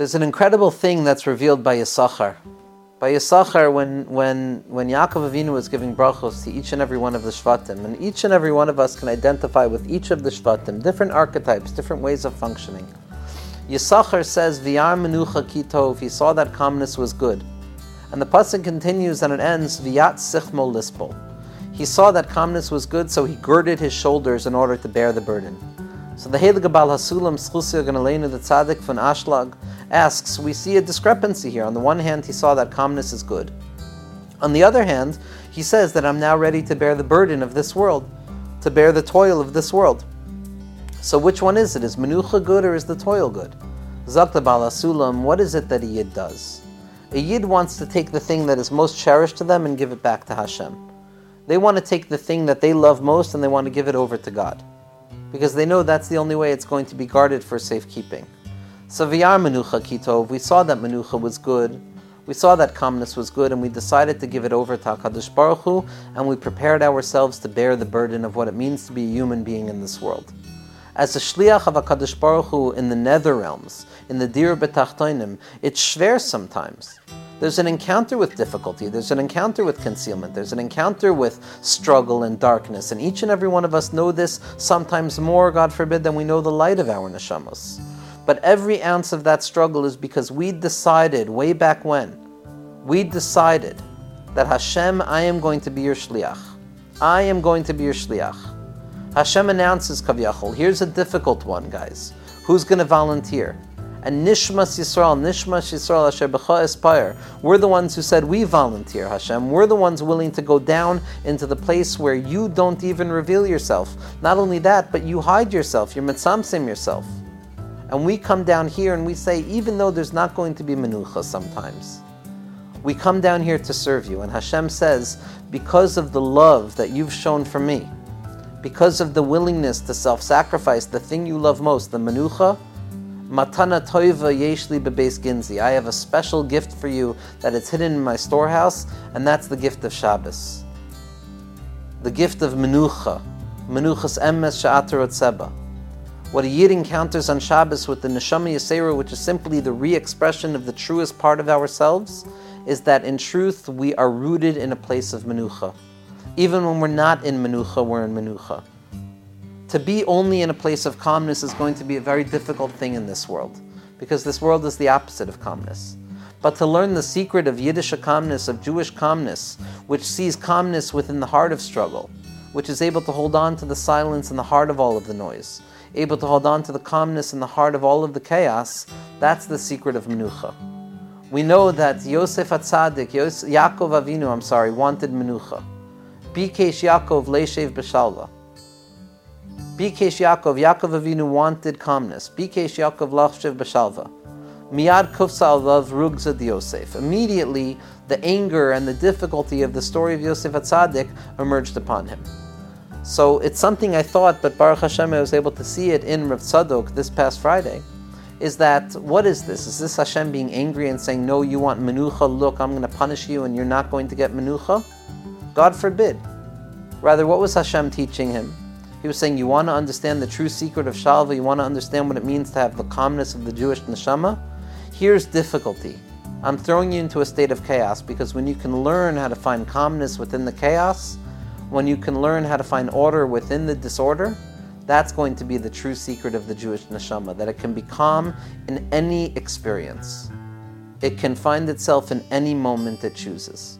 There's an incredible thing that's revealed by Yisachar. By Yisachar, when, when, when Yaakov Avinu was giving brachos to each and every one of the Shvatim, and each and every one of us can identify with each of the Shvatim, different archetypes, different ways of functioning. Yisachar says, V'yar menucha kitov, he saw that calmness was good. And the pasuk continues and it ends, V'yat sichmo lispol. He saw that calmness was good, so he girded his shoulders in order to bear the burden. So the Heilige Baal Hasulam Schusya Ganalena, the Tzaddik von Ashlag, asks, we see a discrepancy here. On the one hand, he saw that calmness is good. On the other hand, he says that I'm now ready to bear the burden of this world, to bear the toil of this world. So which one is it? Is menucha good or is the toil good? Zakta Baal Hasulam, what is it that a yid does? A yid wants to take the thing that is most cherished to them and give it back to Hashem. They want to take the thing that they love most and they want to give it over to God. Because they know that's the only way it's going to be guarded for safekeeping. So v'yar menucha kitov, we saw that menucha was good, we saw that calmness was good, and we decided to give it over to HaKadosh Baruch Hu, and we prepared ourselves to bear the burden of what it means to be a human being in this world. As a shliach of HaKadosh Baruch Hu in the nether realms, in the Dir B'tachtoinim, it's schwer sometimes. There's an encounter with difficulty, there's an encounter with concealment, there's an encounter with struggle and darkness, and each and every one of us know this sometimes more, God forbid, than we know the light of our neshamos. But every ounce of that struggle is because we decided way back when, we decided that Hashem, I am going to be your shliach. I am going to be your shliach. Hashem announces Kaviyachol. Here's a difficult one, guys. Who's going to volunteer? And Nishmas Yisrael, Nishmas Yisrael Asher B'cha Aspire. We're the ones who said we volunteer, Hashem. We're the ones willing to go down into the place where you don't even reveal yourself. Not only that, but you hide yourself. You're mitzamsim yourself. And we come down here and we say, even though there's not going to be menucha sometimes, we come down here to serve you. And Hashem says, because of the love that you've shown for me, because of the willingness to self sacrifice, the thing you love most, the menucha, Matana toiva yeshli bebeis ginzi. I have a special gift for you that is hidden in my storehouse, and that's the gift of Shabbos. The gift of menucha, menuchas emes sha'atarot seba. What a yid encounters on Shabbos with the neshama yisera, which is simply the re-expression of the truest part of ourselves, is that in truth we are rooted in a place of menucha. Even when we're not in menucha, we're in menucha. To be only in a place of calmness is going to be a very difficult thing in this world, because this world is the opposite of calmness. But to learn the secret of Yiddish calmness, of Jewish calmness, which sees calmness within the heart of struggle, which is able to hold on to the silence in the heart of all of the noise, able to hold on to the calmness in the heart of all of the chaos, that's the secret of Menucha. We know that Yosef Atzadik, Yaakov Avinu, I'm sorry, wanted Menucha. Bikesh Yaakov Leshev Beshalva. Bikesh Yaakov, Yaakov Avinu wanted calmness. Bikesh Yaakov Leshev Beshalva. Miyad Kufsa Alav Rugza Yosef. Immediately, the anger and the difficulty of the story of Yosef Atzadik emerged upon him. So it's something I thought, but Baruch Hashem, I was able to see it in Rav Tzadok this past Friday. Is that what is this? Is this Hashem being angry and saying, "No, you want menucha? Look, I'm going to punish you, and you're not going to get menucha"? God forbid. Rather, what was Hashem teaching him? He was saying, "You want to understand the true secret of shalva. You want to understand what it means to have the calmness of the Jewish neshama. Here's difficulty. I'm throwing you into a state of chaos because when you can learn how to find calmness within the chaos." when you can learn how to find order within the disorder, that's going to be the true secret of the Jewish neshama, that it can be calm in any experience. It can find itself in any moment it chooses.